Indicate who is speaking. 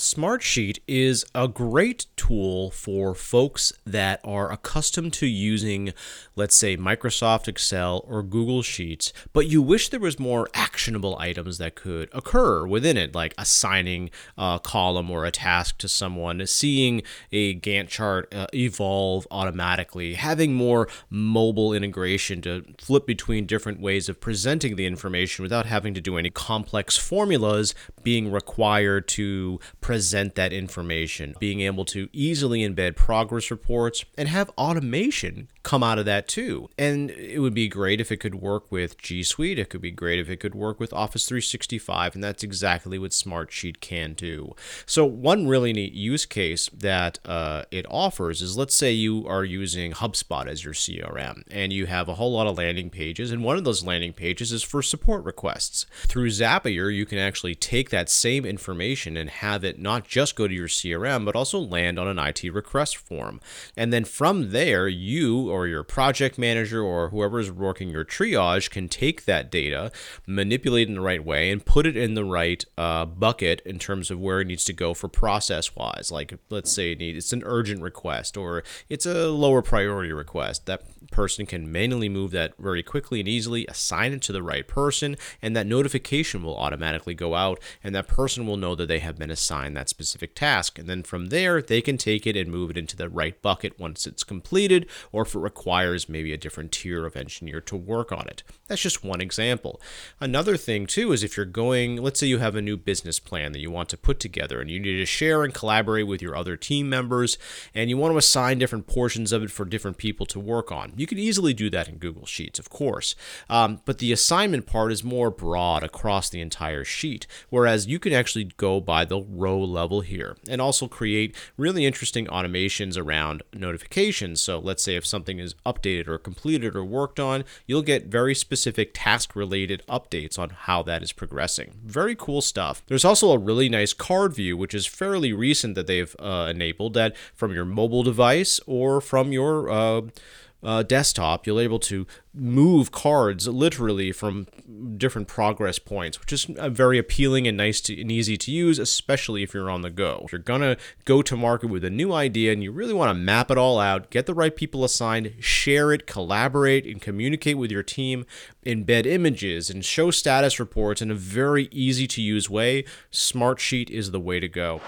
Speaker 1: Smartsheet is a great tool for folks that are accustomed to using, let's say, Microsoft Excel or Google Sheets, but you wish there was more actionable items that could occur within it, like assigning a column or a task to someone, seeing a Gantt chart uh, evolve automatically, having more mobile integration to flip between different ways of presenting the information without having to do any complex formulas being required to that information, being able to easily embed progress reports and have automation come out of that too. And it would be great if it could work with G Suite. It could be great if it could work with Office 365. And that's exactly what Smartsheet can do. So, one really neat use case that uh, it offers is let's say you are using HubSpot as your CRM and you have a whole lot of landing pages. And one of those landing pages is for support requests. Through Zapier, you can actually take that same information and have it not just go to your CRM, but also land on an IT request form. And then from there, you or your project manager or whoever is working your triage can take that data, manipulate it in the right way, and put it in the right uh, bucket in terms of where it needs to go for process wise. Like, let's say it's an urgent request or it's a lower priority request. That person can manually move that very quickly and easily, assign it to the right person, and that notification will automatically go out, and that person will know that they have been assigned that specific task. And then from there, they can take it and move it into the right bucket once it's completed, or if it requires maybe a different tier of engineer to work on it. That's just one example. Another thing, too, is if you're going, let's say you have a new business plan that you want to put together and you need to share and collaborate with your other team members, and you want to assign different portions of it for different people to work on. You can easily do that in Google Sheets, of course, um, but the assignment part is more broad across the entire sheet, whereas you can actually go by the row level here and also create really interesting automations around notifications. So let's say if something is updated or completed or worked on, you'll get very specific task related updates on how that is progressing. Very cool stuff. There's also a really nice card view, which is fairly recent that they've uh, enabled that from your mobile device or from your uh, uh, desktop, you'll be able to move cards literally from different progress points, which is very appealing and nice to, and easy to use, especially if you're on the go. If you're gonna go to market with a new idea and you really want to map it all out, get the right people assigned, share it, collaborate, and communicate with your team, embed images, and show status reports in a very easy to use way, Smartsheet is the way to go.